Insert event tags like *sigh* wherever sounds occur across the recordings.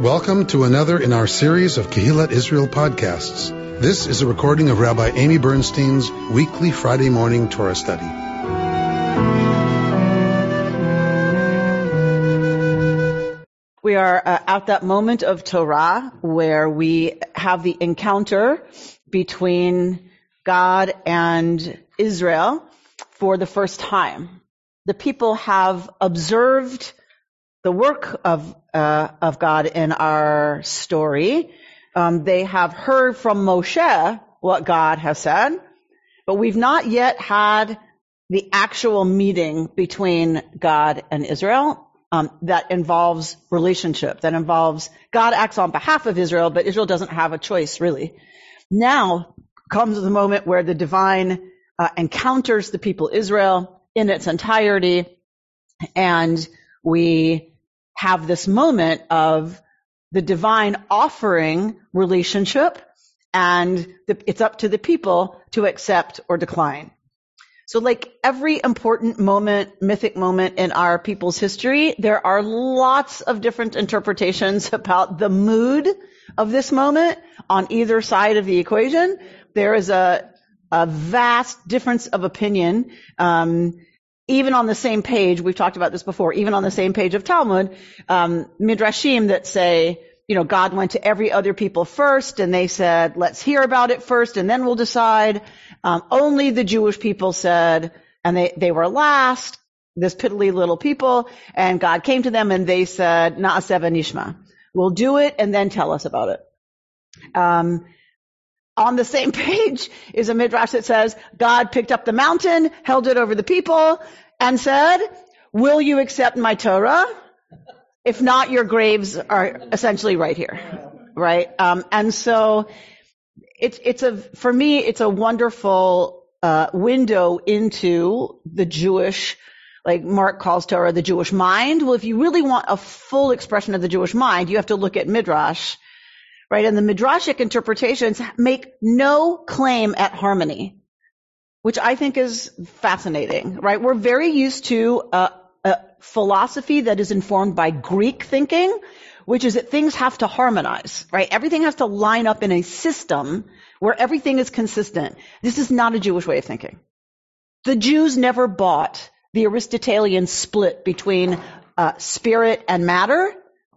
Welcome to another in our series of Kehillat Israel podcasts. This is a recording of Rabbi Amy Bernstein's weekly Friday morning Torah study. We are uh, at that moment of Torah where we have the encounter between God and Israel for the first time. The people have observed the work of uh, of God in our story. Um, they have heard from Moshe what God has said, but we've not yet had the actual meeting between God and Israel um, that involves relationship, that involves God acts on behalf of Israel, but Israel doesn't have a choice really. Now comes the moment where the divine uh, encounters the people Israel in its entirety, and we have this moment of the divine offering relationship and the, it's up to the people to accept or decline. So like every important moment, mythic moment in our people's history, there are lots of different interpretations *laughs* about the mood of this moment on either side of the equation. There is a, a vast difference of opinion. Um, even on the same page, we've talked about this before, even on the same page of Talmud, um, midrashim that say, you know, God went to every other people first, and they said, let's hear about it first, and then we'll decide. Um, only the Jewish people said, and they they were last, this piddly little people, and God came to them and they said, Na'aseh v'nishma. We'll do it and then tell us about it. Um, on the same *laughs* page is a midrash that says God picked up the mountain, held it over the people, and said, will you accept my Torah? If not, your graves are essentially right here. Right? Um, and so it's, it's a, for me, it's a wonderful, uh, window into the Jewish, like Mark calls Torah the Jewish mind. Well, if you really want a full expression of the Jewish mind, you have to look at Midrash right? And the Midrashic interpretations make no claim at harmony, which I think is fascinating, right? We're very used to a, a philosophy that is informed by Greek thinking, which is that things have to harmonize, right? Everything has to line up in a system where everything is consistent. This is not a Jewish way of thinking. The Jews never bought the Aristotelian split between uh, spirit and matter.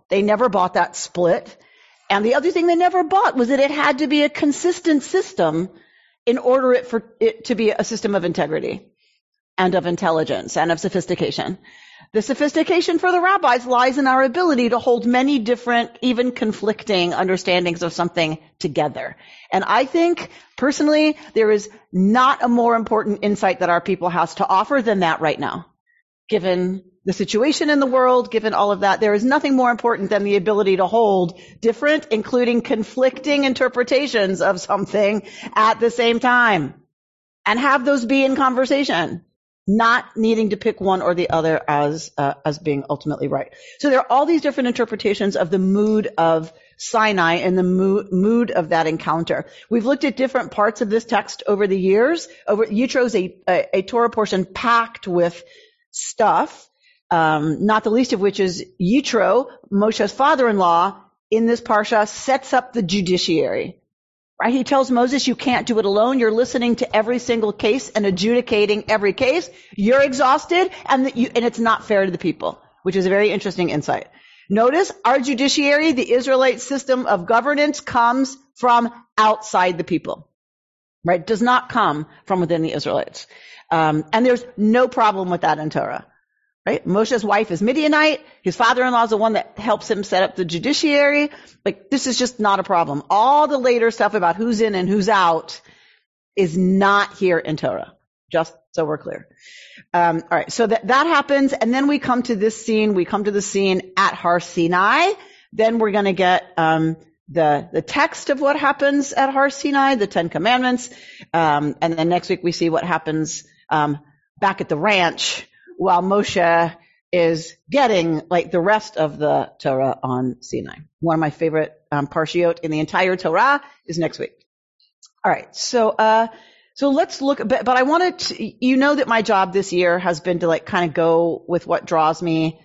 They never bought that split. And the other thing they never bought was that it had to be a consistent system in order it for it to be a system of integrity and of intelligence and of sophistication. The sophistication for the rabbis lies in our ability to hold many different, even conflicting understandings of something together. And I think personally, there is not a more important insight that our people has to offer than that right now, given the situation in the world, given all of that, there is nothing more important than the ability to hold different, including conflicting interpretations of something at the same time and have those be in conversation, not needing to pick one or the other as, uh, as being ultimately right. So there are all these different interpretations of the mood of Sinai and the mood, of that encounter. We've looked at different parts of this text over the years. Over Yitro is a, a, a Torah portion packed with stuff um, not the least of which is Yitro, Moshe's father-in-law, in this parsha sets up the judiciary. Right? He tells Moses, you can't do it alone. You're listening to every single case and adjudicating every case. You're exhausted and, you, and it's not fair to the people, which is a very interesting insight. Notice our judiciary, the Israelite system of governance comes from outside the people. Right? Does not come from within the Israelites. Um, and there's no problem with that in Torah. Right? Moshe's wife is Midianite. His father-in-law is the one that helps him set up the judiciary. Like, this is just not a problem. All the later stuff about who's in and who's out is not here in Torah. Just so we're clear. Um, all right. So that, that happens. And then we come to this scene. We come to the scene at Har Sinai. Then we're going to get, um, the, the text of what happens at Har Sinai, the Ten Commandments. Um, and then next week we see what happens, um, back at the ranch while Moshe is getting like the rest of the Torah on Sinai. One of my favorite um, parshiot in the entire Torah is next week. All right, so uh, so let's look. But, but I wanted to, you know that my job this year has been to like kind of go with what draws me,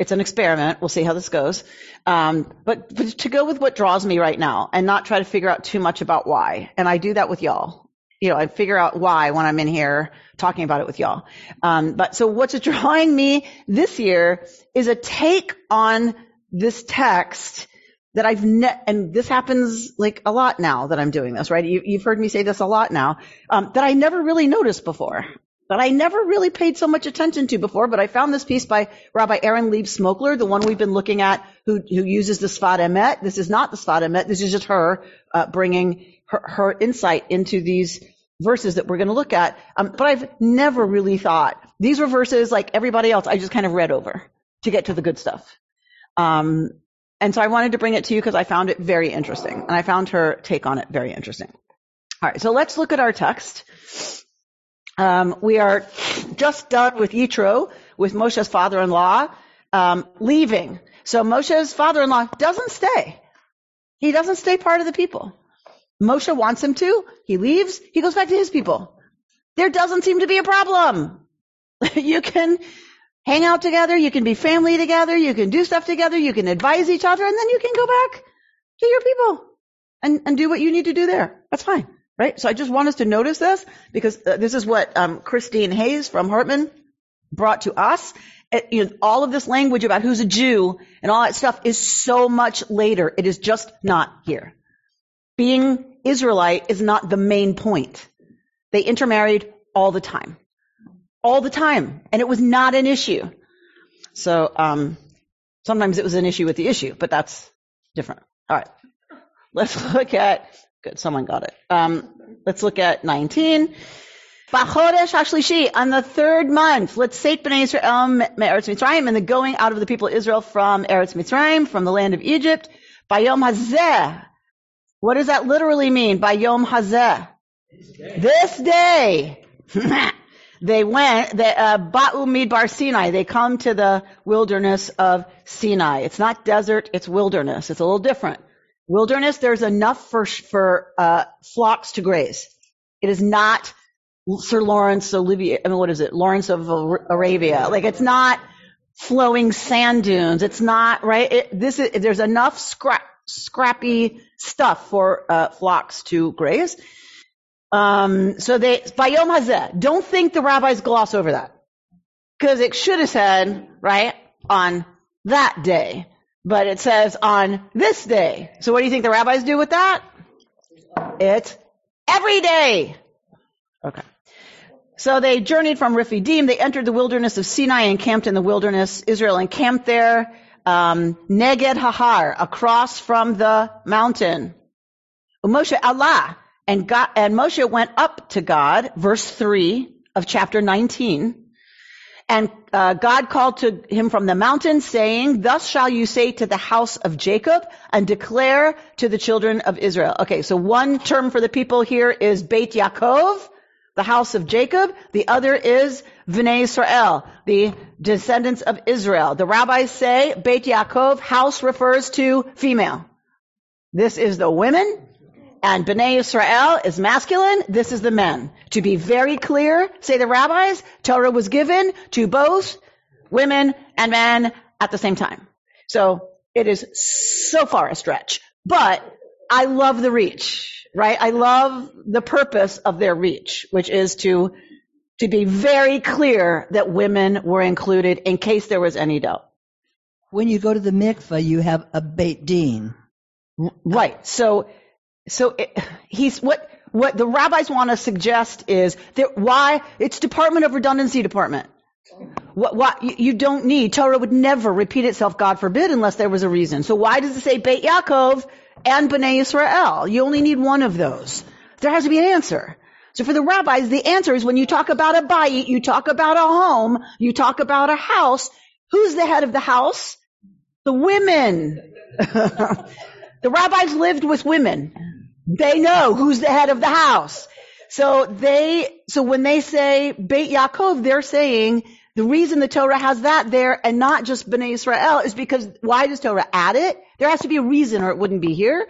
It's an experiment. We'll see how this goes. Um, but, but to go with what draws me right now and not try to figure out too much about why. And I do that with y'all. You know, I figure out why when I'm in here talking about it with y'all. Um, but so what's *laughs* drawing me this year is a take on this text that I've ne- and this happens like a lot now that I'm doing this, right? You, have heard me say this a lot now, um, that I never really noticed before that I never really paid so much attention to before, but I found this piece by Rabbi Erin Leib Smokler, the one we've been looking at, who, who uses the Sfat Emet. This is not the Sfat Emet. This is just her uh, bringing her, her, insight into these verses that we're going to look at. Um, but I've never really thought these were verses like everybody else. I just kind of read over to get to the good stuff. Um, and so I wanted to bring it to you because I found it very interesting, and I found her take on it very interesting. All right, so let's look at our text. Um, we are just done with Yitro, with Moshe's father-in-law, um, leaving. So Moshe's father-in-law doesn't stay. He doesn't stay part of the people. Moshe wants him to. He leaves. He goes back to his people. There doesn't seem to be a problem. *laughs* you can hang out together. You can be family together. You can do stuff together. You can advise each other and then you can go back to your people and, and do what you need to do there. That's fine right? So I just want us to notice this because uh, this is what um, Christine Hayes from Hartman brought to us. It, you know, all of this language about who's a Jew and all that stuff is so much later. It is just not here. Being Israelite is not the main point. They intermarried all the time. All the time. And it was not an issue. So, um, sometimes it was an issue with the issue, but that's different. All right. Let's *laughs* look at Good. Someone got it. Um, let's look at 19. Bachodesh Hashlishi, on the third month, let's say Bnei Israel Eretz Mitzrayim, and the going out of the people of Israel from Eretz Mitzrayim, from the land of Egypt, Bayom Hazeh. What does that literally mean, Bayom Hazeh? This day. *laughs* they went, they, uh, Ba'u Midbar Sinai, they come to the wilderness of Sinai. It's not desert, it's wilderness. It's a little different. Wilderness, there's enough for, for, uh, flocks to graze. It is not Sir Laurence Olivier, I mean, what is it? Lawrence of Arabia. Like it's not flowing sand dunes. It's not, right? It, this is, there's enough scrap, scrappy stuff for, uh, flocks to graze. Um, so they, Bayom Hazeh, don't think the rabbis gloss over that. Cause it should have said, right, on that day but it says on this day. So what do you think the rabbis do with that? It's every day. Okay. So they journeyed from Rephidim. They entered the wilderness of Sinai and camped in the wilderness. Israel encamped there. Um, Neged Hahar, across from the mountain. Moshe alah, and God, and Moshe went up to God, verse 3 of chapter 19. And uh, God called to him from the mountain, saying, Thus shall you say to the house of Jacob, and declare to the children of Israel. Okay, so one term for the people here is Beit Yaakov, the house of Jacob. The other is Vnei Israel, the descendants of Israel. The rabbis say Beit Yaakov, house refers to female. This is the women. And Bnei Israel is masculine. This is the men. To be very clear, say the rabbis, Torah was given to both women and men at the same time. So it is so far a stretch, but I love the reach, right? I love the purpose of their reach, which is to, to be very clear that women were included in case there was any doubt. When you go to the mikveh, you have a Beit Din. Right. So so it, he's what what the rabbis want to suggest is that why it's Department of Redundancy Department. What, what you, you don't need Torah would never repeat itself, God forbid, unless there was a reason. So why does it say Beit Yaakov and Bnei Israel? You only need one of those. There has to be an answer. So for the rabbis, the answer is when you talk about a bayit, you talk about a home, you talk about a house. Who's the head of the house? The women. *laughs* the rabbis lived with women. They know who's the head of the house. So they, so when they say Beit Yaakov, they're saying the reason the Torah has that there and not just Bnei Israel is because why does Torah add it? There has to be a reason or it wouldn't be here.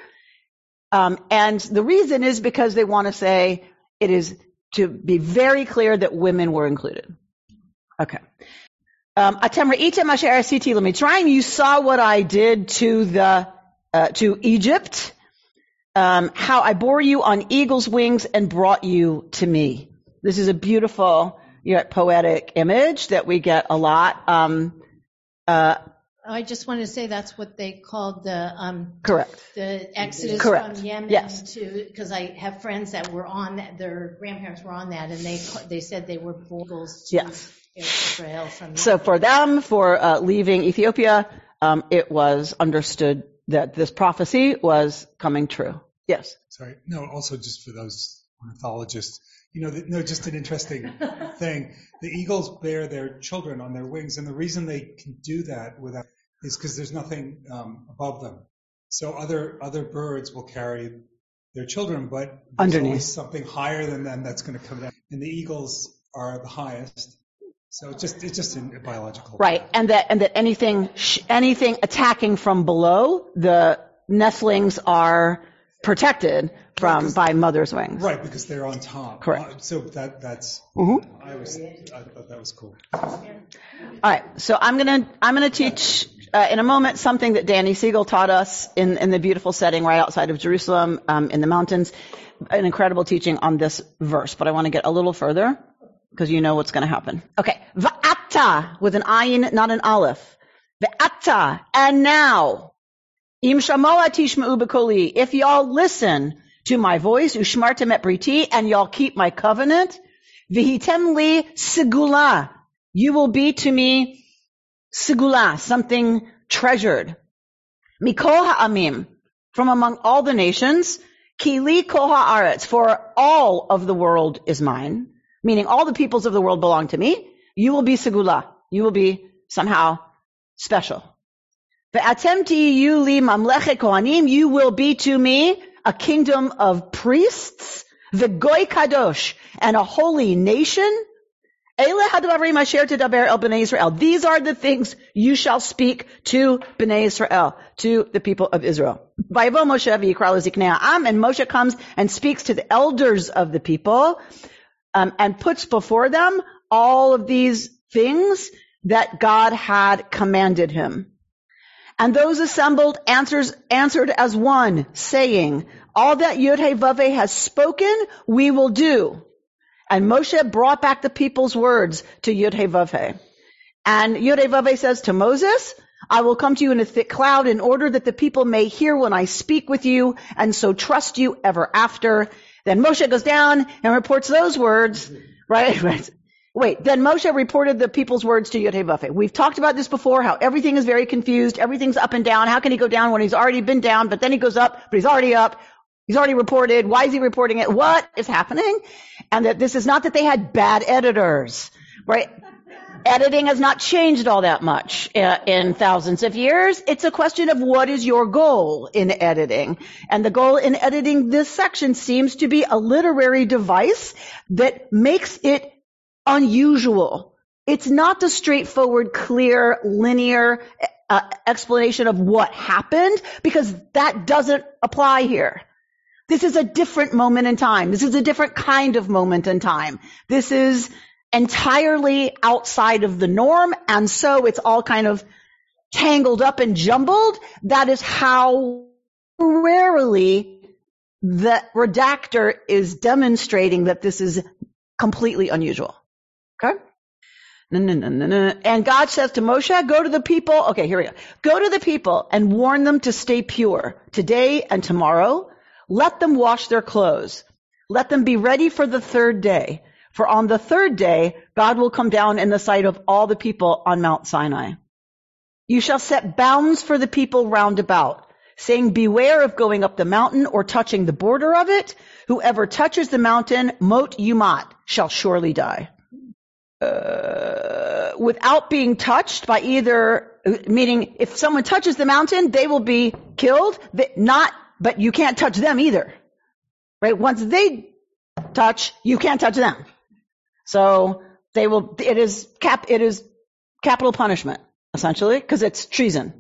Um, and the reason is because they want to say it is to be very clear that women were included. Okay. Um. You saw what I did to the uh, to Egypt. Um, how I bore you on eagle's wings and brought you to me. This is a beautiful, you know, poetic image that we get a lot. Um, uh, I just wanted to say that's what they called the um, correct. the exodus Correct. from Yemen Yes. to because I have friends that were on that. Their grandparents were on that, and they they said they were bulls to Yes. Israel from So for them, for uh, leaving Ethiopia, um, it was understood that this prophecy was coming true. Yes. Sorry. No, also just for those ornithologists, you know, the, no, just an interesting *laughs* thing. The eagles bear their children on their wings, and the reason they can do that without is because there's nothing um, above them. So other other birds will carry their children, but there's Underneath. something higher than them that's going to come down. And the eagles are the highest. So it's just it's just a biological. Right. And that, and that anything, sh- anything attacking from below, the nestlings are protected from, by mother's wings. Right, because they're on top. Correct. Uh, so that that's Mhm. I was I thought that was cool. All right. So I'm going to, I'm going to teach uh, in a moment something that Danny Siegel taught us in, in the beautiful setting right outside of Jerusalem, um, in the mountains. An incredible teaching on this verse, but I want to get a little further because you know what's going to happen. Okay. Va'ata with an ayin, not an aleph. Va'ata. And now. Im shamoa tishma'u b'koli. If y'all listen to my voice, ushmartem et briti, and y'all keep my covenant, vihitem li sigula. You will be to me sigula, something treasured. Mikol ha'amim, from among all the nations, kili kol ha'aretz, for all of the world is mine, meaning all the peoples of the world belong to me. You will be sigula. You will be somehow special. Ve'atem tiyu li mamlechet kohanim, you will be to me a kingdom of priests, ve'goy kadosh, and a holy nation. These are the things you shall speak to bnei Israel, to the people of Israel. And Moshe comes and speaks to the elders of the people, um, and puts before them all of these things that God had commanded him. And those assembled answers, answered as one, saying, all that Yud-Heh-Vaveh has spoken, we will do. And Moshe brought back the people's words to Yud-Heh-Vaveh. And Yud-Heh-Vaveh says to Moses, I will come to you in a thick cloud in order that the people may hear when I speak with you and so trust you ever after. Then Moshe goes down and reports those words, right? *laughs* right. Wait, then Moshe reported the people's words to Yud-Heh-Vaveh. We've talked about this before, how everything is very confused, everything's up and down. How can he go down when he's already been down, but then he goes up, but he's already up. He's already reported. Why is he reporting it? What is happening? And that this is not that they had bad editors, right? Editing has not changed all that much uh, in thousands of years. It's a question of what is your goal in editing. And the goal in editing this section seems to be a literary device that makes it unusual. It's not the straightforward, clear, linear uh, explanation of what happened because that doesn't apply here. This is a different moment in time. This is a different kind of moment in time. This is entirely outside of the norm, and so it's all kind of tangled up and jumbled. That is how rarely the redactor is demonstrating that this is completely unusual. Okay? No, no, no, no, no. And God says to Moshe, go to the people. Okay, here we go. Go to the people and warn them to stay pure today and tomorrow. Let them wash their clothes. Let them be ready for the third day. For on the third day, God will come down in the sight of all the people on Mount Sinai. You shall set bounds for the people round about, saying, beware of going up the mountain or touching the border of it. Whoever touches the mountain, mot yumat, shall surely die. Uh, without being touched by either, meaning if someone touches the mountain, they will be killed, not, but you can't touch them either. Right? Once they touch, you can't touch them. So they will, it is cap, it is capital punishment, essentially, because it's treason.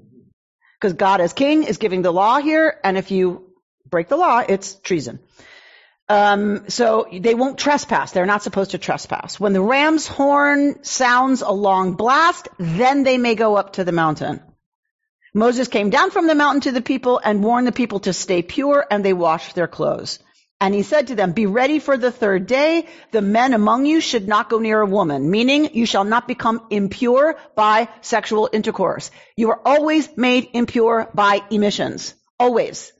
Because God as king is giving the law here, and if you break the law, it's treason. Um, so they won't trespass. They're not supposed to trespass. When the ram's horn sounds a long blast, then they may go up to the mountain. Moses came down from the mountain to the people and warned the people to stay pure, and they washed their clothes. And he said to them, be ready for the third day. The men among you should not go near a woman, meaning you shall not become impure by sexual intercourse. You are always made impure by emissions. Always.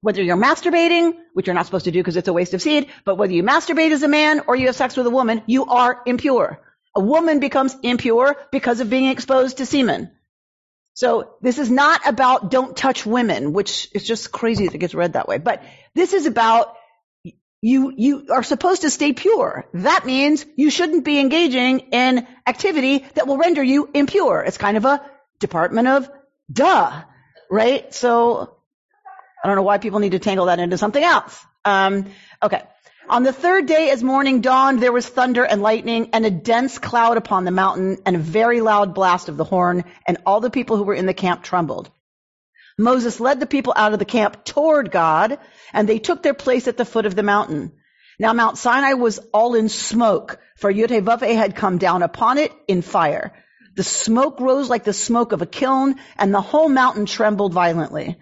Whether you're masturbating, which you're not supposed to do because it's a waste of seed, but whether you masturbate as a man or you have sex with a woman, you are impure. A woman becomes impure because of being exposed to semen. So this is not about don't touch women, which is just crazy that it gets read that way. But this is about you, you are supposed to stay pure. That means you shouldn't be engaging in activity that will render you impure. It's kind of a department of duh, right? So I don't know why people need to tangle that into something else. Um, okay. On the third day, as morning dawned, there was thunder and lightning and a dense cloud upon the mountain and a very loud blast of the horn, and all the people who were in the camp trembled. Moses led the people out of the camp toward God, and they took their place at the foot of the mountain. Now Mount Sinai was all in smoke, for Yudhevaveh had come down upon it in fire. The smoke rose like the smoke of a kiln, and the whole mountain trembled violently.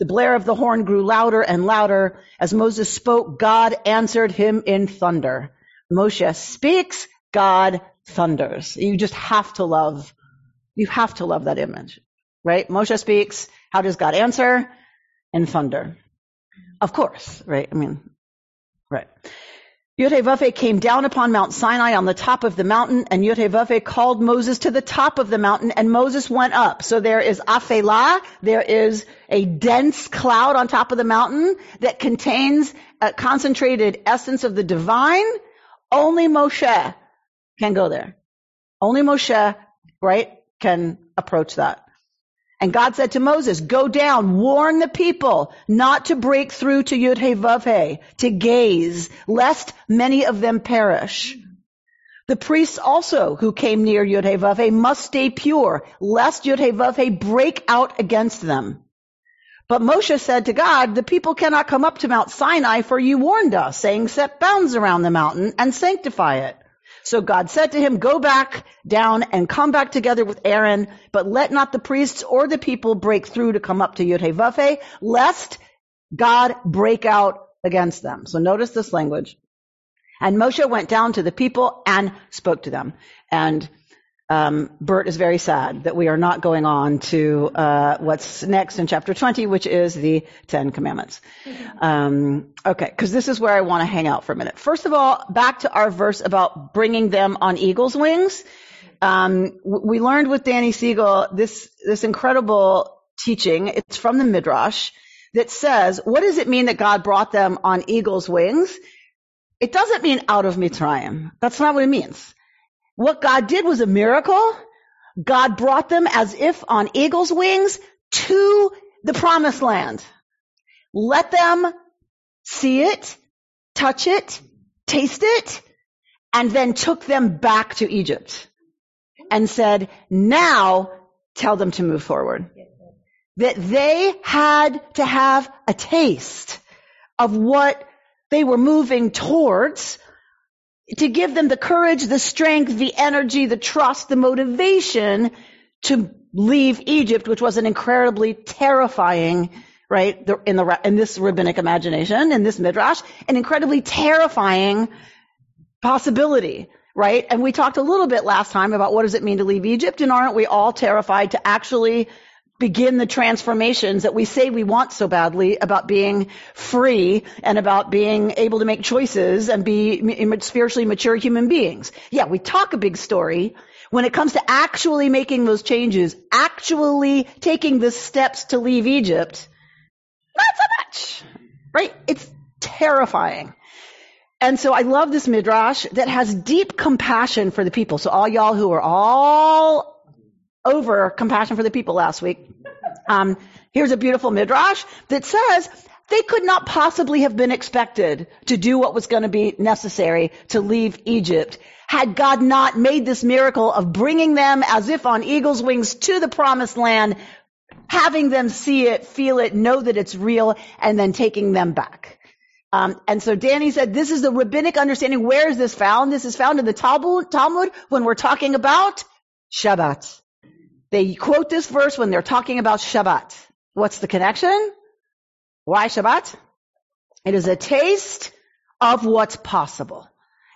The blare of the horn grew louder and louder. As Moses spoke, God answered him in thunder. Moshe speaks, God thunders. You just have to love, you have to love that image, right? Moshe speaks, how does God answer? In thunder. Of course, right? I mean, right. Yudhevaveh came down upon Mount Sinai on the top of the mountain, and Yudhevaveh called Moses to the top of the mountain, and Moses went up. So there is Afelah, there is a dense cloud on top of the mountain that contains a concentrated essence of the divine. Only Moshe can go there. Only Moshe, right, can approach that. And God said to Moses, go down, warn the people not to break through to Yud-Heh, to gaze, lest many of them perish. The priests also who came near Yud-Heh must stay pure, lest Yud-Heh break out against them. But Moshe said to God, the people cannot come up to Mount Sinai for you warned us, saying set bounds around the mountain and sanctify it. So God said to him, go back down and come back together with Aaron, but let not the priests or the people break through to come up to Yud lest God break out against them. So notice this language. And Moshe went down to the people and spoke to them. And um, Bert is very sad that we are not going on to uh, what's next in chapter 20, which is the Ten Commandments. Um, okay, because this is where I want to hang out for a minute. First of all, back to our verse about bringing them on eagle's wings. Um, we learned with Danny Siegel this this incredible teaching. It's from the Midrash that says, what does it mean that God brought them on eagle's wings? It doesn't mean out of Mitzrayim. That's not what it means. What God did was a miracle. God brought them as if on eagle's wings to the promised land. Let them see it, touch it, taste it, and then took them back to Egypt and said, now tell them to move forward. That they had to have a taste of what they were moving towards to give them the courage, the strength, the energy, the trust, the motivation to leave Egypt, which was an incredibly terrifying, right, in the, in this rabbinic imagination, in this midrash, an incredibly terrifying possibility, right? And we talked a little bit last time about what does it mean to leave Egypt, and aren't we all terrified to actually begin the transformations that we say we want so badly about being free and about being able to make choices and be spiritually mature human beings. Yeah, we talk a big story. When it comes to actually making those changes, actually taking the steps to leave Egypt, not so much, right? It's terrifying. And so I love this midrash that has deep compassion for the people. So all y'all who are all over compassion for the people last week. Um, here's a beautiful midrash that says they could not possibly have been expected to do what was going to be necessary to leave Egypt had God not made this miracle of bringing them as if on eagle's wings to the promised land, having them see it, feel it, know that it's real, and then taking them back. Um, and so Danny said, this is the rabbinic understanding. Where is this found? This is found in the Talmud, Talmud when we're talking about Shabbat. They quote this verse when they're talking about Shabbat. What's the connection? Why Shabbat? It is a taste of what's possible.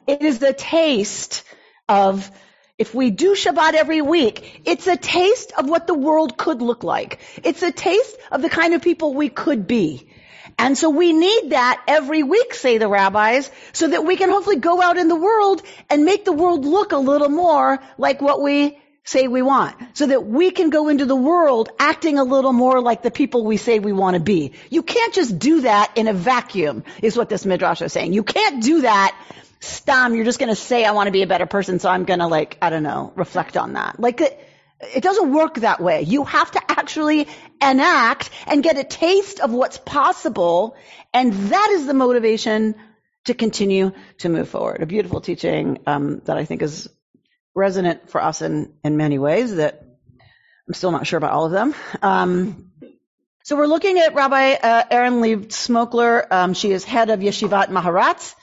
It is the taste of if we do Shabbat every week, it's a taste of what the world could look like. It's a taste of the kind of people we could be. And so we need that every week, say the rabbis, so that we can hopefully go out in the world and make the world look a little more like what we say we want. So that we can go into the world acting a little more like the people we say we want to be. You can't just do that in a vacuum, is what this midrash is saying. You can't do that stam, you're just going to say, I want to be a better person, so I'm going to like, I don't know, reflect on that. Like, it, it doesn't work that way. You have to actually enact and get a taste of what's possible, and that is the motivation to continue to move forward. A beautiful teaching um, that I think is resonant for us in, in many ways that I'm still not sure about all of them. Um, so we're looking at Rabbi uh, Erin Leib Smokler. Um, she is head of Yeshivat Maharat.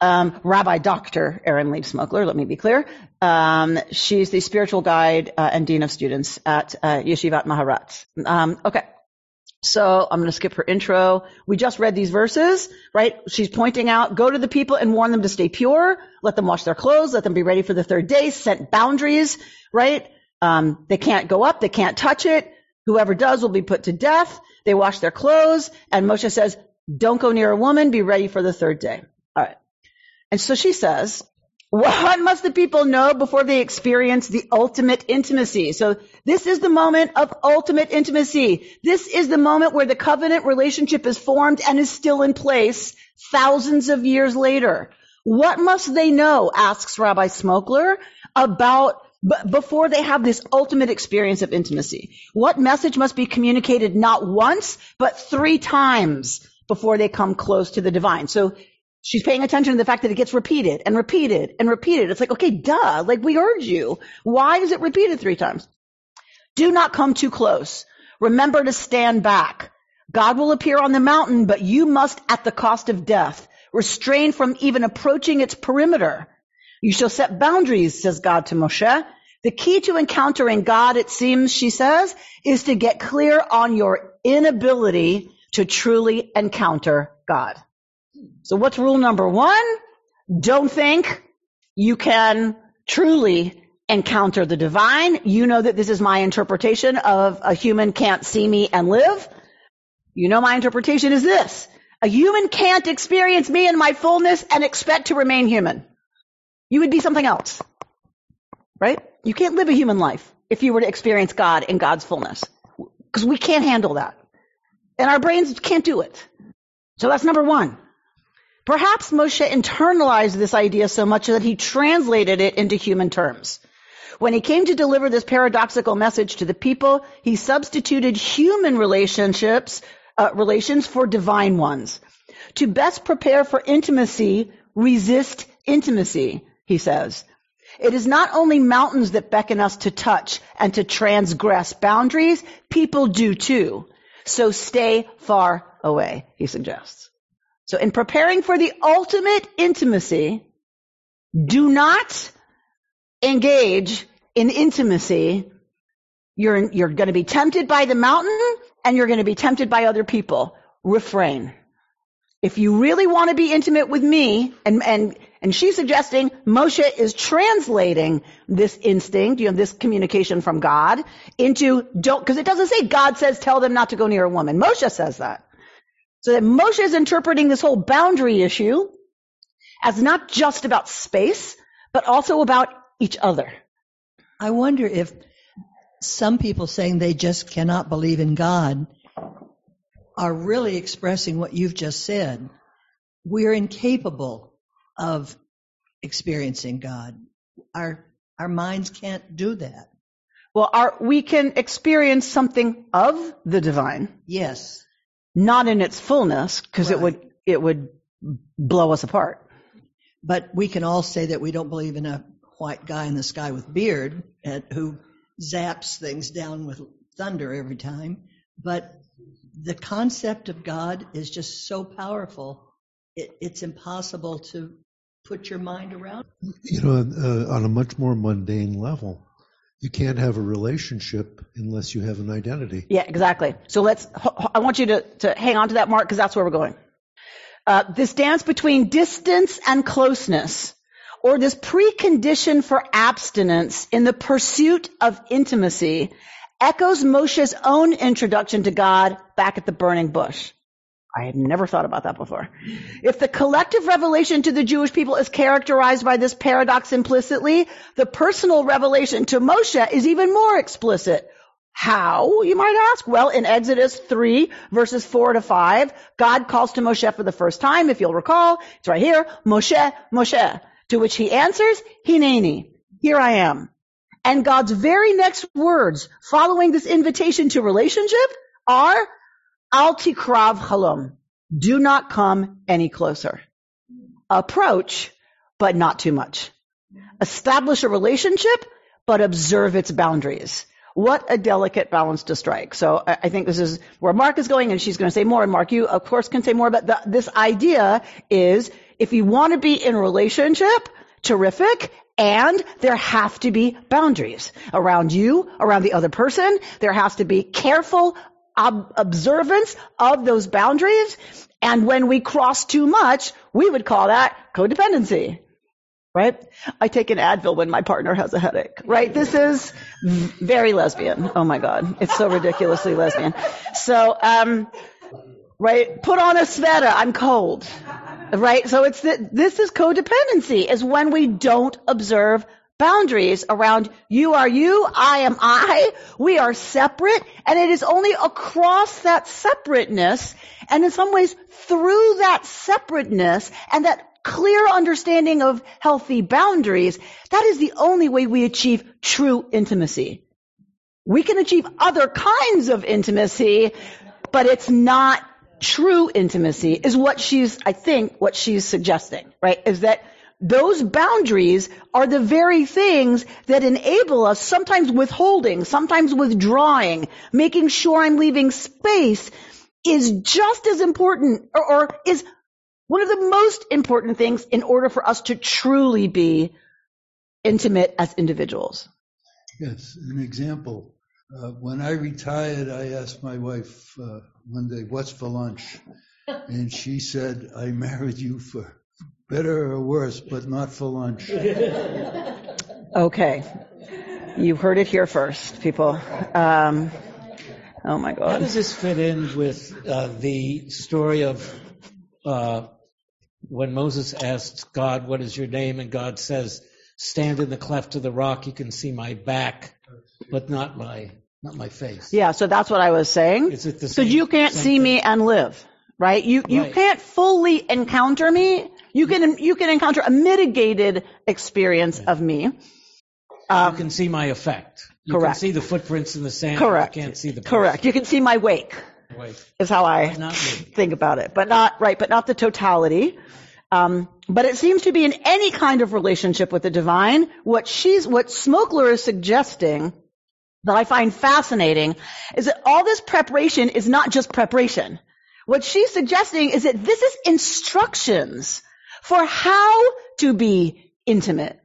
Um, Rabbi Dr. Erin Leib Smokler, let me be clear. Um, she's the spiritual guide uh, and dean of students at uh, Yeshivat Maharat. Um, okay. So I'm going to skip her intro. We just read these verses, right? She's pointing out, go to the people and warn them to stay pure, let them wash their clothes, let them be ready for the third day, set boundaries, right? Um, they can't go up, they can't touch it. Whoever does will be put to death. They wash their clothes, and Moshe says, don't go near a woman, be ready for the third day. All right. And so she says, what must the people know before they experience the ultimate intimacy? So this is the moment of ultimate intimacy. This is the moment where the covenant relationship is formed and is still in place thousands of years later. What must they know, asks Rabbi Smokler, about before they have this ultimate experience of intimacy? What message must be communicated not once, but three times before they come close to the divine? So She's paying attention to the fact that it gets repeated and repeated and repeated. It's like, okay, duh, like we heard you. Why is it repeated three times? Do not come too close. Remember to stand back. God will appear on the mountain, but you must at the cost of death restrain from even approaching its perimeter. You shall set boundaries, says God to Moshe. The key to encountering God, it seems, she says, is to get clear on your inability to truly encounter God. So what's rule number one? Don't think you can truly encounter the divine. You know that this is my interpretation of a human can't see me and live. You know my interpretation is this. A human can't experience me in my fullness and expect to remain human. You would be something else. Right? You can't live a human life if you were to experience God in God's fullness. Because we can't handle that. And our brains can't do it. So that's number one. Perhaps Moshe internalized this idea so much that he translated it into human terms. When he came to deliver this paradoxical message to the people, he substituted human relationships, uh, relations for divine ones. To best prepare for intimacy, resist intimacy, he says. It is not only mountains that beckon us to touch and to transgress boundaries, people do too. So stay far away, he suggests. So in preparing for the ultimate intimacy, do not engage in intimacy. You're, you're going to be tempted by the mountain and you're going to be tempted by other people. Refrain. If you really want to be intimate with me, and, and, and she's suggesting Moshe is translating this instinct, you know, this communication from God into don't, because it doesn't say God says tell them not to go near a woman. Moshe says that. So that Moshe is interpreting this whole boundary issue as not just about space, but also about each other. I wonder if some people saying they just cannot believe in God are really expressing what you've just said. We're incapable of experiencing God. Our our minds can't do that. Well, our, we can experience something of the divine. Yes not in its fullness because right. it would it would blow us apart. But we can all say that we don't believe in a white guy in the sky with beard who zaps things down with thunder every time. But the concept of God is just so powerful. it, it's impossible to put your mind around. You know, uh, on a much more mundane level, you can't have a relationship unless you have an identity. Yeah, exactly. So let's, I want you to, to hang on to that, Mark, because that's where we're going. Uh, this dance between distance and closeness, or this precondition for abstinence in the pursuit of intimacy, echoes Moshe's own introduction to God back at the burning bush. I had never thought about that before. If the collective revelation to the Jewish people is characterized by this paradox implicitly, the personal revelation to Moshe is even more explicit. How, you might ask? Well, in Exodus 3 verses 4 to 5, God calls to Moshe for the first time, if you'll recall. It's right here. Moshe, Moshe. To which he answers, Hineni. Here I am. And God's very next words following this invitation to relationship are, Al tikrav halom. Do not come any closer. Approach, but not too much. Establish a relationship, but observe its boundaries. What a delicate balance to strike. So I think this is where Mark is going, and she's going to say more. And Mark, you of course can say more. But the, this idea is, if you want to be in relationship, terrific. And there have to be boundaries around you, around the other person. There has to be careful ob- observance of those boundaries. And when we cross too much, we would call that codependency. Right? I take an Advil when my partner has a headache. Right? This is very lesbian. Oh my God. It's so ridiculously lesbian. So, um, right? Put on a sweater. I'm cold. Right? So it's the, this is codependency is when we don't observe boundaries around you are you, I am I, we are separate, and it is only across that separateness, and in some ways through that separateness and that clear understanding of healthy boundaries, that is the only way we achieve true intimacy. We can achieve other kinds of intimacy, but it's not true intimacy is what she's, I think, what she's suggesting, right? Is that those boundaries are the very things that enable us, sometimes withholding, sometimes withdrawing, making sure I'm leaving space is just as important or, or is one of the most important things in order for us to truly be intimate as individuals. Yes, an example. Uh, when I retired, I asked my wife uh, one day, "What's for lunch?" *laughs* And she said, "I married you for better or worse, but not for lunch." *laughs* Okay, you heard it here first, people. Um, oh my God. How does this fit in with uh, the story of uh, when Moses asked God, "What is your name?" and God says, "Stand in the cleft of the rock. You can see my back, but not my not my face." Yeah, so that's what I was saying. Is it the So same- you can't see thing? me and live, right? You you Right. can't fully encounter me. You can you can encounter a mitigated experience of me. You Um, can see my effect. You Correct. can see the footprints in the sand. correct. You can't see the correct. You can see my wake. person. Wait. Is how I think about it, but not right, but not the totality. Um, but it seems to be in any kind of relationship with the divine. What she's what Smokler is suggesting that I find fascinating is that all this preparation is not just preparation. What she's suggesting is that this is instructions for how to be intimate.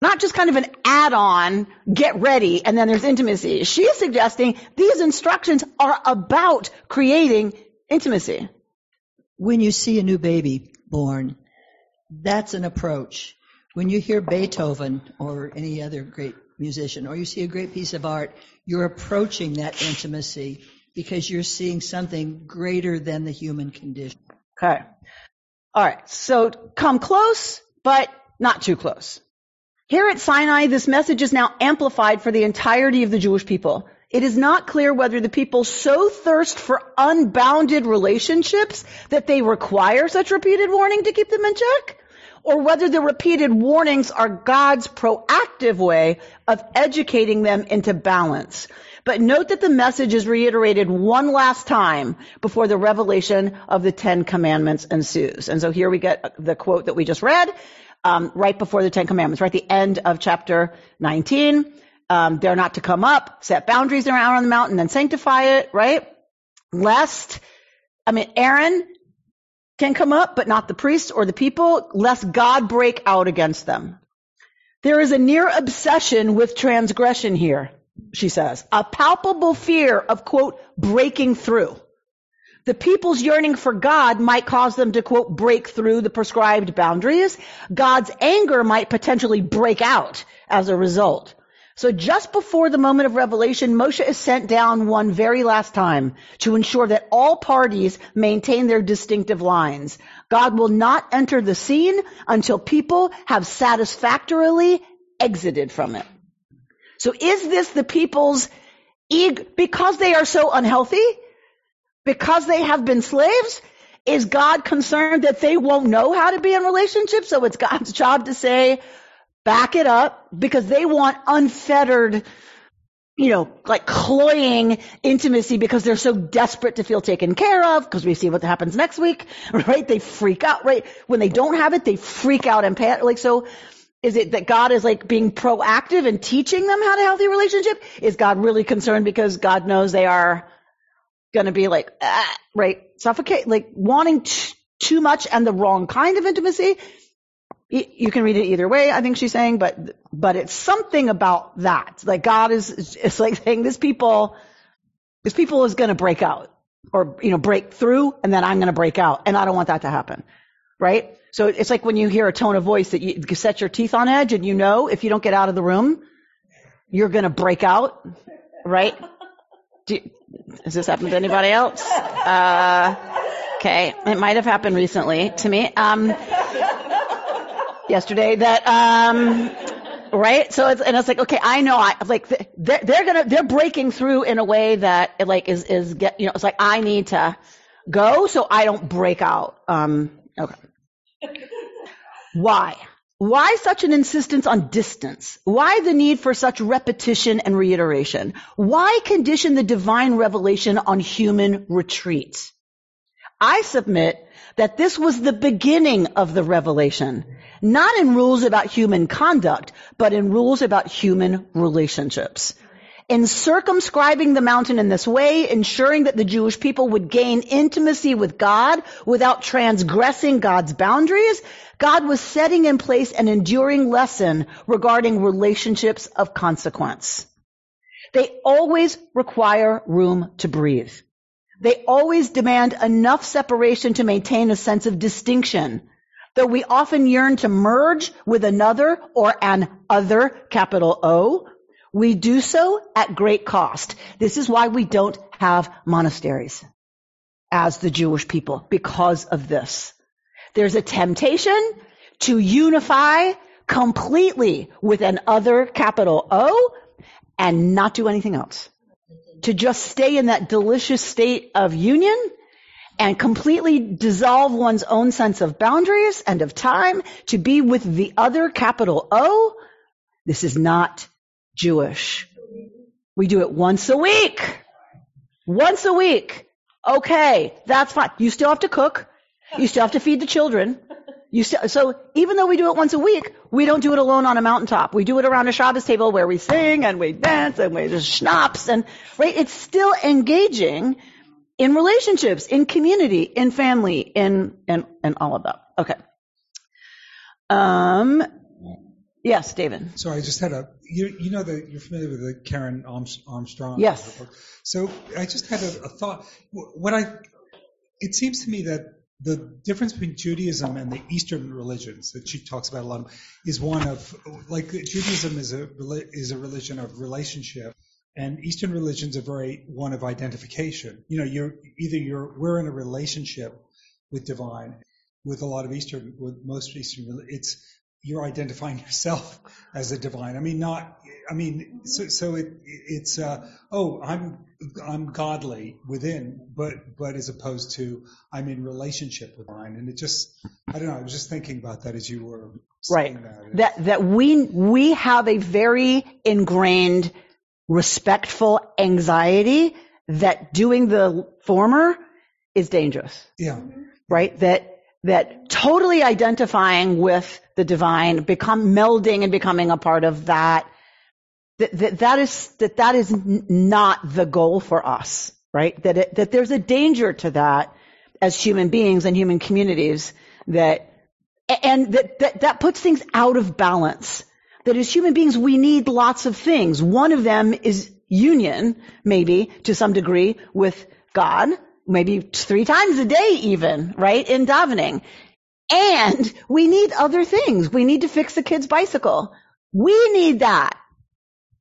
Not just kind of an add-on, get ready, and then there's intimacy. She's suggesting these instructions are about creating intimacy. When you see a new baby born, that's an approach. When you hear Beethoven or any other great musician, or you see a great piece of art, you're approaching that intimacy because you're seeing something greater than the human condition. Okay. All right. So come close, but not too close. Here at Sinai, this message is now amplified for the entirety of the Jewish people. It is not clear whether the people so thirst for unbounded relationships that they require such repeated warning to keep them in check, or whether the repeated warnings are God's proactive way of educating them into balance. But note that the message is reiterated one last time before the revelation of the Ten Commandments ensues. And so here we get the quote that we just read, um, right before the Ten Commandments, right at the end of chapter 19. Um, they're not to come up, set boundaries around on the mountain, then sanctify it, right? Lest, I mean, Aaron can come up, but not the priests or the people, lest God break out against them. There is a near obsession with transgression here, she says. A palpable fear of, quote, breaking through. The people's yearning for God might cause them to, quote, break through the prescribed boundaries. God's anger might potentially break out as a result. So just before the moment of revelation, Moshe is sent down one very last time to ensure that all parties maintain their distinctive lines. God will not enter the scene until people have satisfactorily exited from it. So is this the people's ego, because they are so unhealthy? Because they have been slaves? Is God concerned that they won't know how to be in relationships? So it's God's *laughs* job to say, back it up because they want unfettered, you know, like cloying intimacy because they're so desperate to feel taken care of because we see what happens next week, *laughs* right? They freak out, right? When they don't have it, they freak out and panic. Like, so is it that God is like being proactive and teaching them how to healthy relationship? Is God really concerned because God knows they are going to be like, ah, right, suffocate, like wanting t- too much and the wrong kind of intimacy? You can read it either way, I think she's saying, but, but it's something about that. Like God is, it's like saying this people, this people is going to break out or, you know, break through and then I'm going to break out. And I don't want that to happen. Right? So it's like when you hear a tone of voice that you, set your teeth on edge and you know if you don't get out of the room, you're going to break out. Right? *laughs* Do, has this happened to anybody else? Uh, okay. It might have happened recently to me. Um, yesterday that, um, right? So it's, and it's like, okay, I know, I, like, they're, they're gonna, they're breaking through in a way that, it like, is, is get, you know, it's like, I need to go so I don't break out. Um, okay. Why? Why such an insistence on distance? Why the need for such repetition and reiteration? Why condition the divine revelation on human retreat? I submit that this was the beginning of the revelation, not in rules about human conduct, but in rules about human relationships. In circumscribing the mountain in this way, ensuring that the Jewish people would gain intimacy with God without transgressing God's boundaries, God was setting in place an enduring lesson regarding relationships of consequence. They always require room to breathe. They always demand enough separation to maintain a sense of distinction. Though we often yearn to merge with another or an other, capital O, we do so at great cost. This is why we don't have monasteries as the Jewish people, because of this. There's a temptation to unify completely with an other, capital O, and not do anything else to just stay in that delicious state of union and completely dissolve one's own sense of boundaries and of time to be with the other capital O, this is not Jewish. We do it once a week. Once a week. Okay, that's fine. You still have to cook. You still have to feed the children. You still, so even though we do it once a week, we don't do it alone on a mountaintop. We do it around a Shabbos table where we sing and we dance and we just schnapps and, right? It's still engaging in relationships, in community, in family, in, in all of that. Okay. Um, yes, David. So I just had a, you, you know that you're familiar with the Karen Armstrong. Yes. So I just had a, a thought. What I, it seems to me that the difference between Judaism and the Eastern religions that she talks about a lot is one of like Judaism is a is a religion of relationship, and Eastern religions are very one of identification. You know, you're either you're we're in a relationship with divine. With a lot of Eastern, with most Eastern, it's you're identifying yourself as a divine. I mean, not. I mean, so, so it, it's. Uh, oh, I'm I'm godly within, but but as opposed to I'm in relationship with divine, and it just. I don't know. I was just thinking about that as you were right. that. That that we we have a very ingrained respectful anxiety that doing the former is dangerous. Yeah. Right? That that totally identifying with the divine, become melding and becoming a part of that, that, that, that is, that that is not the goal for us, right? That it, that there's a danger to that. as human beings and human communities that, and that, that, that puts things out of balance. That as human beings, we need lots of things. One of them is union, maybe to some degree with God, maybe three times a day even, right? In davening. And we need other things. We need to fix the kid's bicycle. We need that.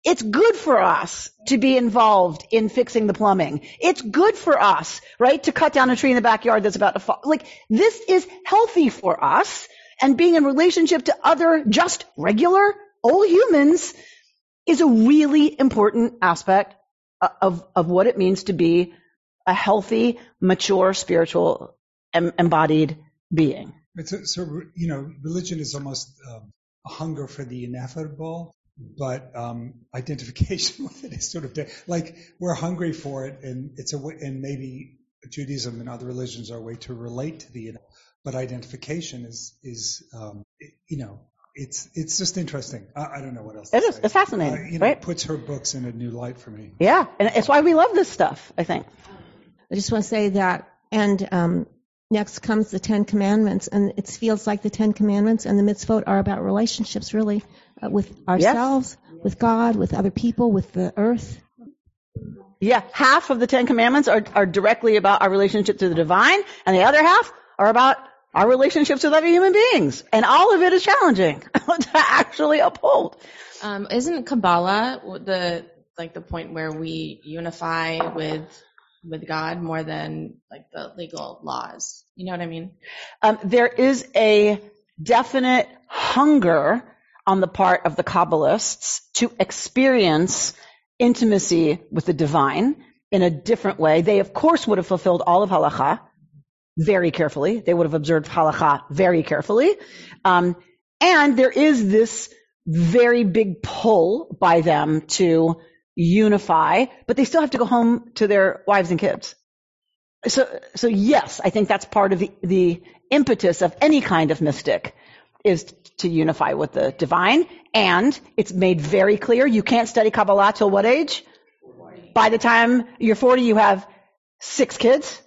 It's good for us to be involved in fixing the plumbing. It's good for us, right, to cut down a tree in the backyard that's about to fall. Like, this is healthy for us. And being in relationship to other just regular old humans is a really important aspect of, of what it means to be a healthy, mature, spiritual, embodied being. So, so you know, religion is almost um, a hunger for the ineffable, but um, identification *laughs* with it is sort of like we're hungry for it, and it's a way, and maybe Judaism and other religions are a way to relate to the, but identification is is um, you know it's it's just interesting. I, I don't know what else. It is. Say. It's fascinating. Uh, you know, right? It puts her books in a new light for me. Yeah, and it's why we love this stuff. I think. I just want to say that, and um, next comes the Ten Commandments, and it feels like the Ten Commandments and the mitzvot are about relationships, really, uh, with ourselves, yes. with God, with other people, with the earth. Yeah, half of the Ten Commandments are, are directly about our relationship to the divine, and the other half are about our relationships with other human beings. And all of it is challenging *laughs* to actually uphold. Um, isn't Kabbalah the like the point where we unify with with God more than like the legal laws? You know what I mean? Um, there is a definite hunger on the part of the Kabbalists to experience intimacy with the divine in a different way. They, of course, would have fulfilled all of halacha very carefully. They would have observed halacha very carefully. Um, and there is this very big pull by them to unify, but they still have to go home to their wives and kids. So, so yes, I think that's part of the, the impetus of any kind of mystic is to unify with the divine. And it's made very clear you can't study Kabbalah till what age? By the time you're 40, you have six kids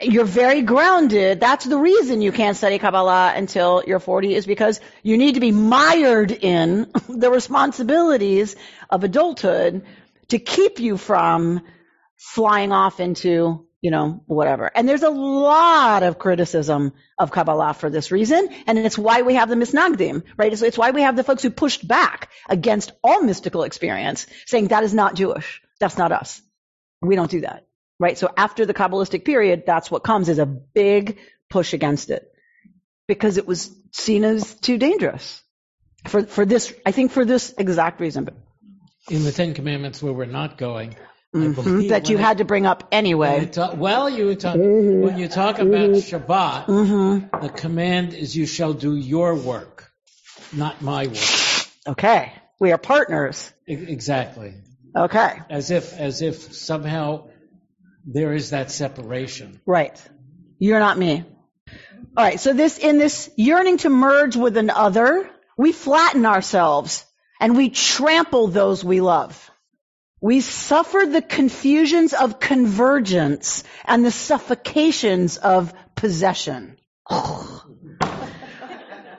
you're very grounded. That's the reason you can't study Kabbalah until you're 40 is because you need to be mired in *laughs* the responsibilities of adulthood to keep you from flying off into, you know, whatever. And there's a lot of criticism of Kabbalah for this reason. And it's why we have the Misnagdim, right? It's, it's why we have the folks who pushed back against all mystical experience saying that is not Jewish. That's not us. We don't do that right? So after the Kabbalistic period, that's what comes is a big push against it because it was seen as too dangerous for, for this, I think for this exact reason. In the Ten Commandments where we're not going, mm-hmm, that you it, had to bring up anyway. Ta- well, you talk, when you talk about Shabbat, mm-hmm. the command is you shall do your work, not my work. Okay. We are partners. E- exactly. Okay. As if, as if somehow there is that separation. Right. You're not me. All right. So this, in this yearning to merge with an other, we flatten ourselves and we trample those we love. We suffer the confusions of convergence and the suffocations of possession.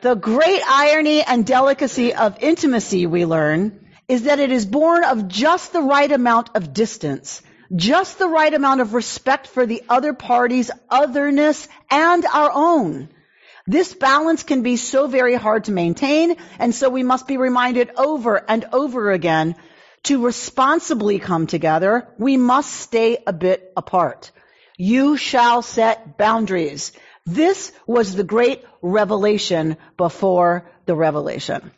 the great irony and delicacy of intimacy, we learn, is that it is born of just the right amount of distance just the right amount of respect for the other party's otherness and our own. This balance can be so very hard to maintain, and so we must be reminded over and over again to responsibly come together, we must stay a bit apart. You shall set boundaries. This was the great revelation before the revelation.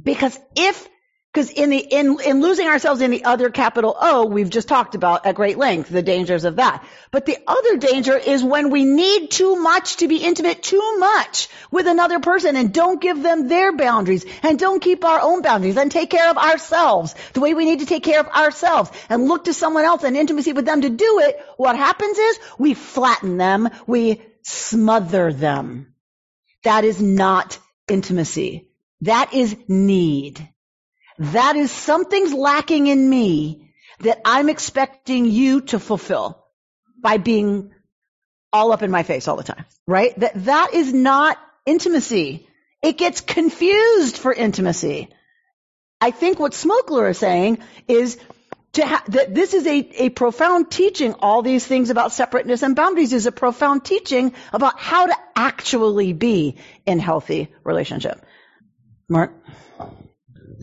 Because if because in the in in losing ourselves in the other capital O, we've just talked about at great length the dangers of that. But the other danger is when we need too much to be intimate too much with another person and don't give them their boundaries and don't keep our own boundaries and take care of ourselves the way we need to take care of ourselves and look to someone else and intimacy with them to do it. What happens is we flatten them, we smother them. That is not intimacy. That is need. That is something's lacking in me that I'm expecting you to fulfill by being all up in my face all the time, right? That, that is not intimacy. It gets confused for intimacy. I think what Smokler is saying is ha- that this is a, a profound teaching. All these things about separateness and boundaries is a profound teaching about how to actually be in healthy relationship. Mark?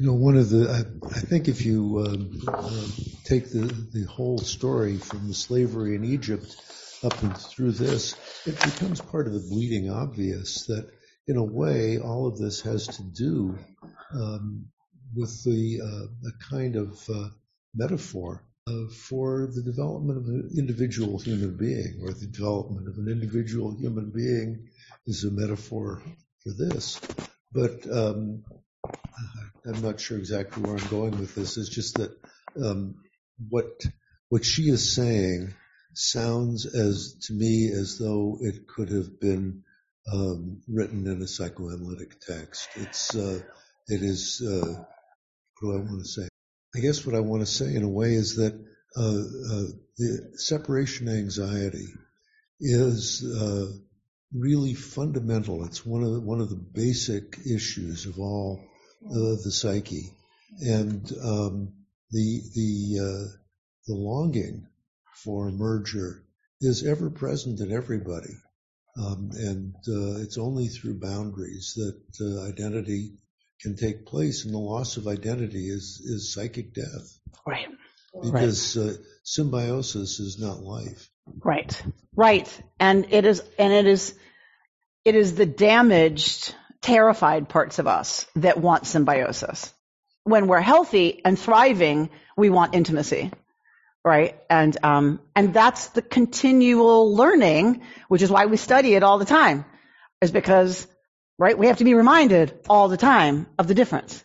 You know, one of the, I, I think if you um, uh, take the, the whole story from the slavery in Egypt up and through this, it becomes part of the bleeding obvious that, in a way, all of this has to do um, with the uh, kind of uh, metaphor uh, for the development of an individual human being, or the development of an individual human being is a metaphor for this. But um, I'm not sure exactly where I'm going with this. It's just that um, what what she is saying sounds as to me as though it could have been um, written in a psychoanalytic text. It's uh, it is uh, what do I want to say? I guess what I want to say in a way is that uh, uh the separation anxiety is uh, really fundamental. It's one of the, one of the basic issues of all uh, the psyche, and um, the the uh, the longing for merger is ever present in everybody, um, and uh, it's only through boundaries that uh, identity can take place, and the loss of identity is is psychic death. Right. Because right. Uh, symbiosis is not life. Right. Right. And it is, and it is, it is the damaged terrified parts of us that want symbiosis. When we're healthy and thriving, we want intimacy. Right. And, um, and that's the continual learning, which is why we study it all the time, is because, right, we have to be reminded all the time of the difference.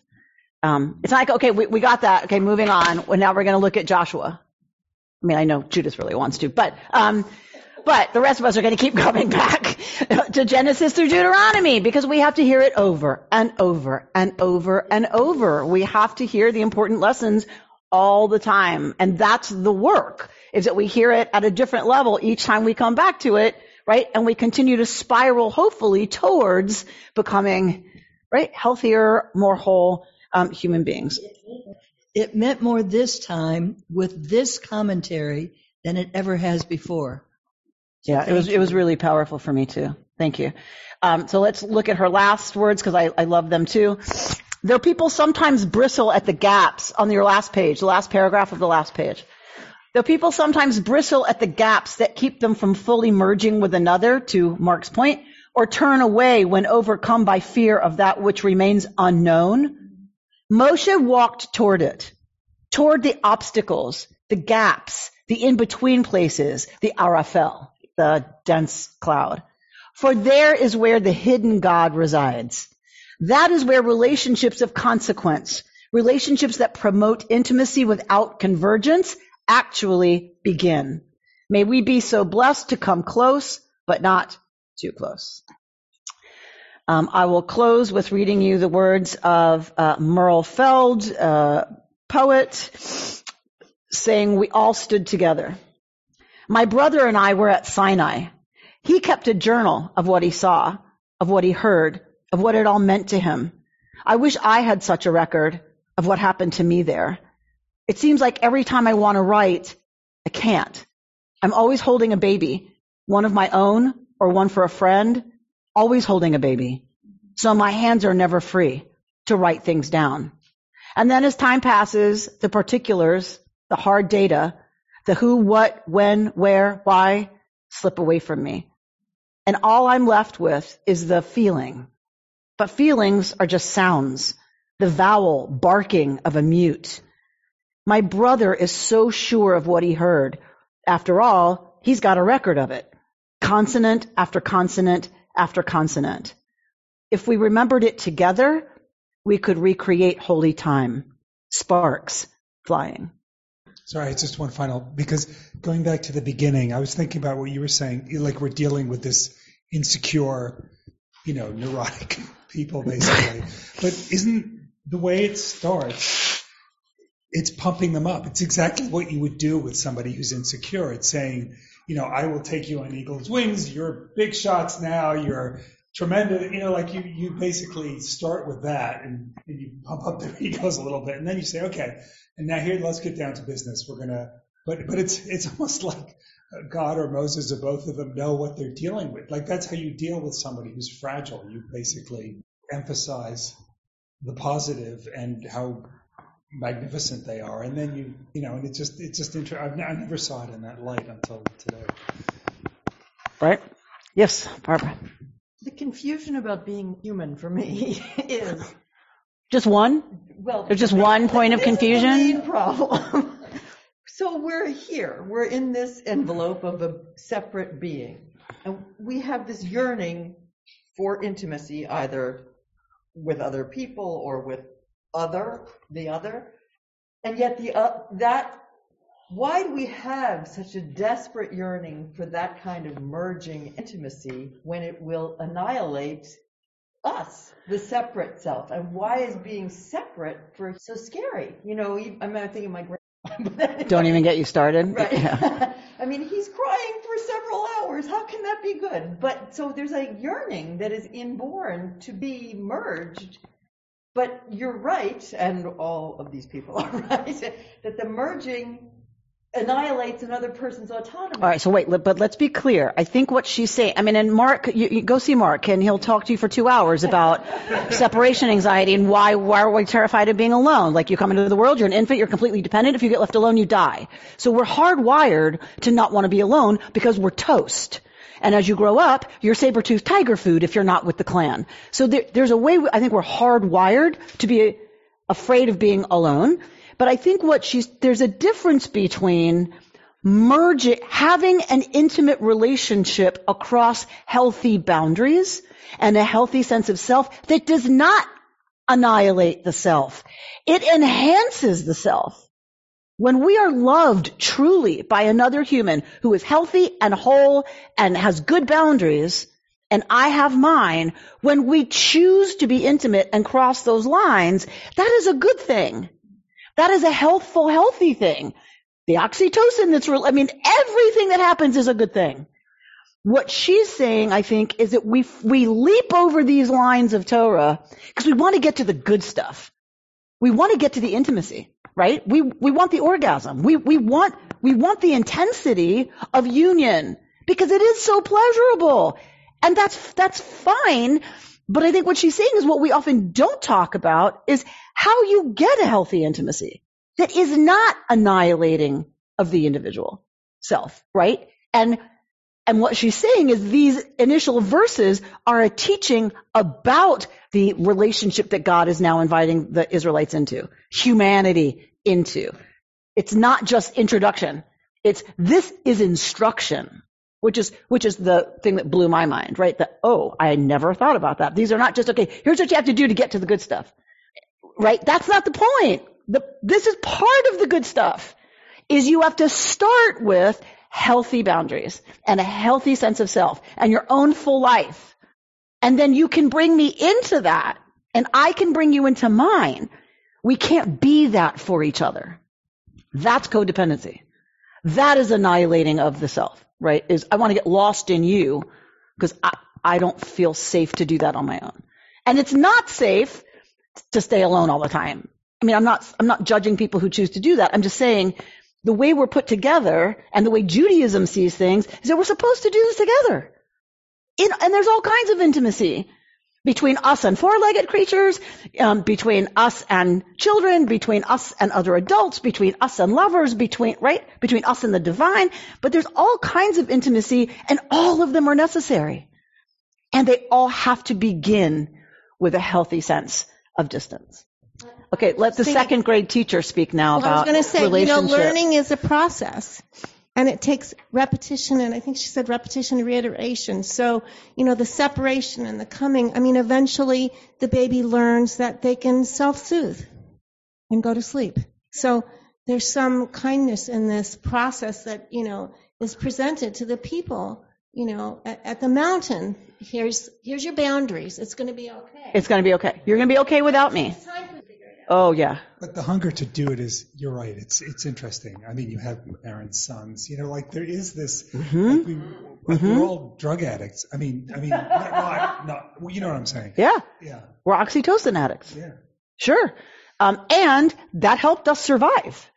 Um, it's like, okay, we, we got that. Okay, moving on. Well, now we're going to look at Joshua. I mean, I know Judith really wants to, but, um, but the rest of us are going to keep *laughs* coming back to Genesis through Deuteronomy because we have to hear it over and over and over and over. We have to hear the important lessons all the time. And that's the work is that we hear it at a different level each time we come back to it, right? And we continue to spiral hopefully towards becoming, right? Healthier, more whole, um, human beings. It meant more this time with this commentary than it ever has before. Yeah, it was it was really powerful for me too. Thank you. Um, so let's look at her last words because I, I love them too. Though people sometimes bristle at the gaps on your last page, the last paragraph of the last page. Though people sometimes bristle at the gaps that keep them from fully merging with another, to Mark's point, or turn away when overcome by fear of that which remains unknown, Moshe walked toward it, toward the obstacles, the gaps, the in-between places, the arafel the dense cloud. For there is where the hidden God resides. That is where relationships of consequence, relationships that promote intimacy without convergence, actually begin. May we be so blessed to come close, but not too close. Um, I will close with reading you the words of uh, Merle Feld, uh, poet, saying, "We all stood together." My brother and I were at Sinai. He kept a journal of what he saw, of what he heard, of what it all meant to him. I wish I had such a record of what happened to me there. It seems like every time I want to write, I can't. I'm always holding a baby, one of my own or one for a friend, always holding a baby. So my hands are never free to write things down. And then as time passes, the particulars, the hard data, the who, what, when, where, why slip away from me. And all I'm left with is the feeling. But feelings are just sounds, the vowel barking of a mute. My brother is so sure of what he heard. After all, he's got a record of it. Consonant after consonant after consonant. If we remembered it together, we could recreate holy time. Sparks flying. Sorry, it's just one final, because going back to the beginning, I was thinking about what you were saying, like we're dealing with this insecure, you know, neurotic *laughs* people basically. but isn't the way it starts, it's pumping them up. It's exactly what you would do with somebody who's insecure. It's saying, you know, I will take you on eagle's wings. You're big shots now. You're tremendous. You know, like you, you basically start with that and, and you pump up their *laughs* egos a little bit. And then you say, okay, and now here, let's get down to business. We're going to, but, but it's, it's *laughs* almost like God or Moses or both of them know what they're dealing with. Like that's how you deal with somebody who's fragile. You basically emphasize the positive and how magnificent they are, and then you you know, and it just it's just interesting. I've, I never saw it in that light until today. Right? Yes, Barbara. The confusion about being human for me *laughs* is just one. Well, there's just one point of confusion. The main problem. *laughs* so we're here. We're in this envelope of a separate being, and we have this yearning for intimacy, either with other people or with other, the other. And yet the uh, that why do we have such a desperate yearning for that kind of merging intimacy when it will annihilate us, the separate self? And why is being separate for so scary? You know, I'm thinking my grandma. *laughs* Don't even get you started. Right. *laughs* Yeah. *laughs* I mean, he's crying for several hours. How can that be good? But so there's a yearning that is inborn to be merged but you're right, and all of these people are right, that the merging annihilates another person's autonomy. All right, so wait, but let's be clear. I think what she's saying, I mean, and Mark, you, you go see Mark, and he'll talk to you for two hours about *laughs* separation anxiety and why, why are we terrified of being alone? Like you come into the world, you're an infant, you're completely dependent. If you get left alone, you die. So we're hardwired to not want to be alone because we're toast. And as you grow up, you're saber-toothed tiger food if you're not with the clan. So there, there's a way, I think we're hardwired to be afraid of being alone. But I think what she's, there's a difference between merging, having an intimate relationship across healthy boundaries and a healthy sense of self that does not annihilate the self. It enhances the self. When we are loved truly by another human who is healthy and whole and has good boundaries, and I have mine, when we choose to be intimate and cross those lines, that is a good thing. That is a healthful, healthy thing. The oxytocin that's real, I mean, everything that happens is a good thing. What she's saying, I think, is that we, we leap over these lines of Torah because we want to get to the good stuff. We want to get to the intimacy right? We, we want the orgasm. We, we want, we want the intensity of union because it is so pleasurable. And that's, that's fine. But I think what she's saying is what we often don't talk about is how you get a healthy intimacy that is not annihilating of the individual self, right? And, and what she's saying is these initial verses are a teaching about the relationship that God is now inviting the Israelites into. Humanity, into. It's not just introduction. It's this is instruction, which is which is the thing that blew my mind, right? That oh, I never thought about that. These are not just okay. Here's what you have to do to get to the good stuff, right? That's not the point. The, this is part of the good stuff. Is you have to start with healthy boundaries and a healthy sense of self and your own full life. And then you can bring me into that and I can bring you into mine. We can't be that for each other. That's codependency. That is annihilating of the self, right? Is I want to get lost in you because I, I don't feel safe to do that on my own. And it's not safe to stay alone all the time. I mean, I'm not, I'm not judging people who choose to do that. I'm just saying the way we're put together and the way Judaism sees things is that we're supposed to do this together. In, and there's all kinds of intimacy between us and four-legged creatures, um, between us and children, between us and other adults, between us and lovers, between, right? Between us and the divine. But there's all kinds of intimacy and all of them are necessary. And they all have to begin with a healthy sense of distance. Okay, let the second grade teacher speak now well, about I was going to say, you know, learning is a process. And it takes repetition, and I think she said repetition and reiteration. So, you know, the separation and the coming, I mean, eventually the baby learns that they can self-soothe and go to sleep. So there's some kindness in this process that, you know, is presented to the people, you know, at, at the mountain. Here's, here's your boundaries. It's going to be okay. It's going to be okay. You're going to be okay without me. Oh yeah. But the hunger to do it is, you're right, it's it's interesting. I mean, you have Aaron's sons, you know, like there is this, Mm-hmm. like, we, like we're all drug addicts. I mean, I mean, not, not, not, well, you know what I'm saying? Yeah. Yeah. We're oxytocin addicts. Yeah. Sure. Um, and that helped us survive.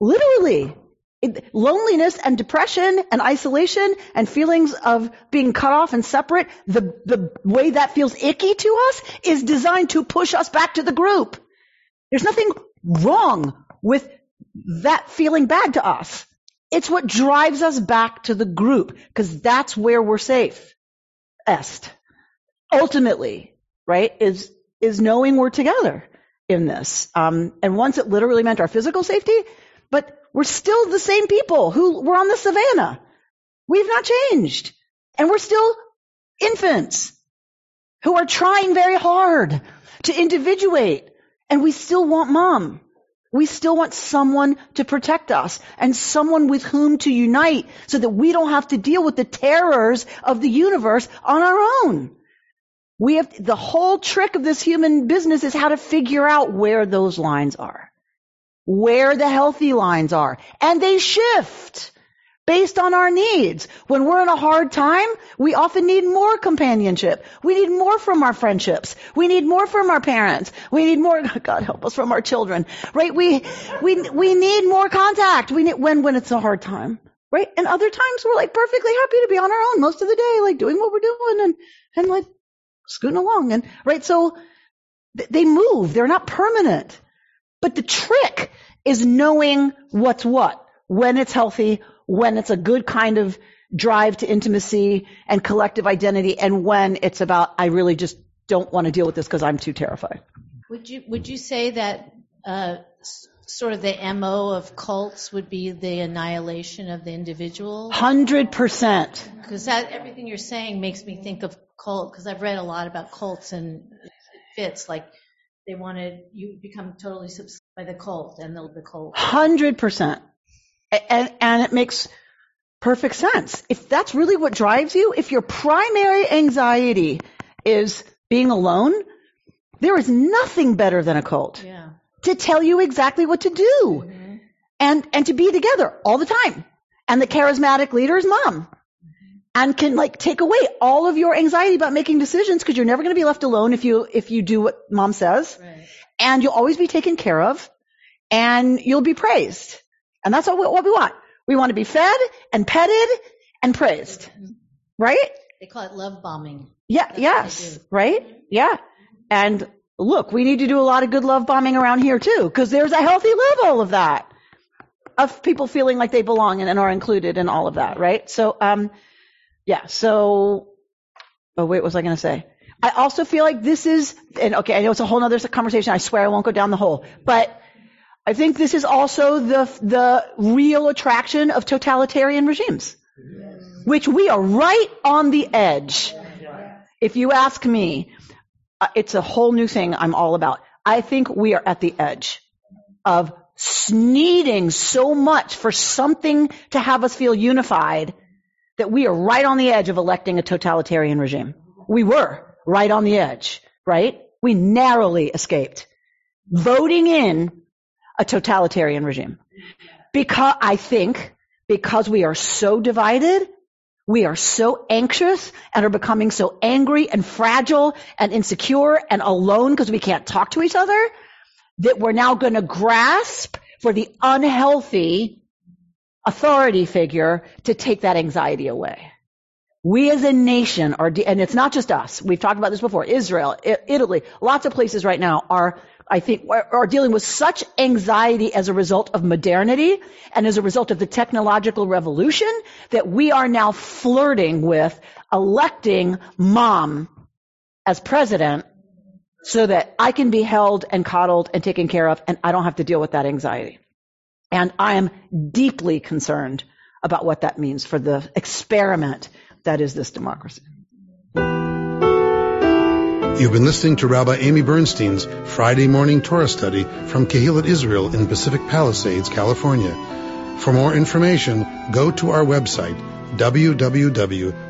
Literally. It, loneliness and depression and isolation and feelings of being cut off and separate, the, the way that feels icky to us is designed to push us back to the group. There's nothing wrong with that feeling bad to us. It's what drives us back to the group because that's where we're safe. Est. Ultimately, right, is, is knowing we're together in this. Um, and once it literally meant our physical safety, but we're still the same people who were on the savannah. We've not changed. And we're still infants who are trying very hard to individuate. And we still want mom. We still want someone to protect us and someone with whom to unite so that we don't have to deal with the terrors of the universe on our own. We have, the whole trick of this human business is how to figure out where those lines are. Where the healthy lines are. And they shift based on our needs. When we're in a hard time, we often need more companionship. We need more from our friendships. We need more from our parents. We need more, *laughs* God help us, from our children. Right? We, we, we need more contact. We need, when, when it's a hard time. Right? And other times we're like perfectly happy to be on our own most of the day, like doing what we're doing and, and like scooting along. And, right? So th- they move. They're not permanent. But the trick is knowing what's what, when it's healthy, when it's a good kind of drive to intimacy and collective identity, and when it's about, I really just don't want to deal with this because I'm too terrified. Would you would you say that uh, sort of the mo of cults would be the annihilation of the individual? Hundred percent. Because that everything you're saying makes me think of cult. Because I've read a lot about cults and it fits like they wanted you become totally subscribed by the cult and the, the cult. Hundred percent. And, and it makes perfect sense. If that's really what drives you, if your primary anxiety is being alone, there is nothing better than a cult Yeah. to tell you exactly what to do mm-hmm. and, and to be together all the time. And the charismatic leader is mom and can like take away all of your anxiety about making decisions because you're never going to be left alone if you, if you do what mom says Right. and you'll always be taken care of and you'll be praised. And that's what we, what we want. We want to be fed and petted and praised. Right? They call it love bombing. Yeah, That's yes. Right? Yeah. And look, we need to do a lot of good love bombing around here too, because there's a healthy level of that. Of people feeling like they belong and, and are included in all of that, right? So, um, yeah, so, oh wait, what was I going to say? I also feel like this is, and okay, I know it's a whole nother conversation. I swear I won't go down the hole, but I think this is also the, the real attraction of totalitarian regimes, which we are right on the edge. If you ask me, uh, it's a whole new thing I'm all about. I think we are at the edge of needing so much for something to have us feel unified that we are right on the edge of electing a totalitarian regime. We were right on the edge, right? We narrowly escaped voting in a totalitarian regime. Because I think because we are so divided, we are so anxious and are becoming so angry and fragile and insecure and alone because we can't talk to each other that we're now going to grasp for the unhealthy authority figure to take that anxiety away. We as a nation are, de- and it's not just us. We've talked about this before. Israel, I- Italy, lots of places right now are, I think, are, are dealing with such anxiety as a result of modernity and as a result of the technological revolution that we are now flirting with electing mom as president so that I can be held and coddled and taken care of and I don't have to deal with that anxiety. And I am deeply concerned about what that means for the experiment that is this democracy. You've been listening to Rabbi Amy Bernstein's Friday morning Torah study from Kehillat Israel in Pacific Palisades, California. For more information, go to our website, www.ourki.org.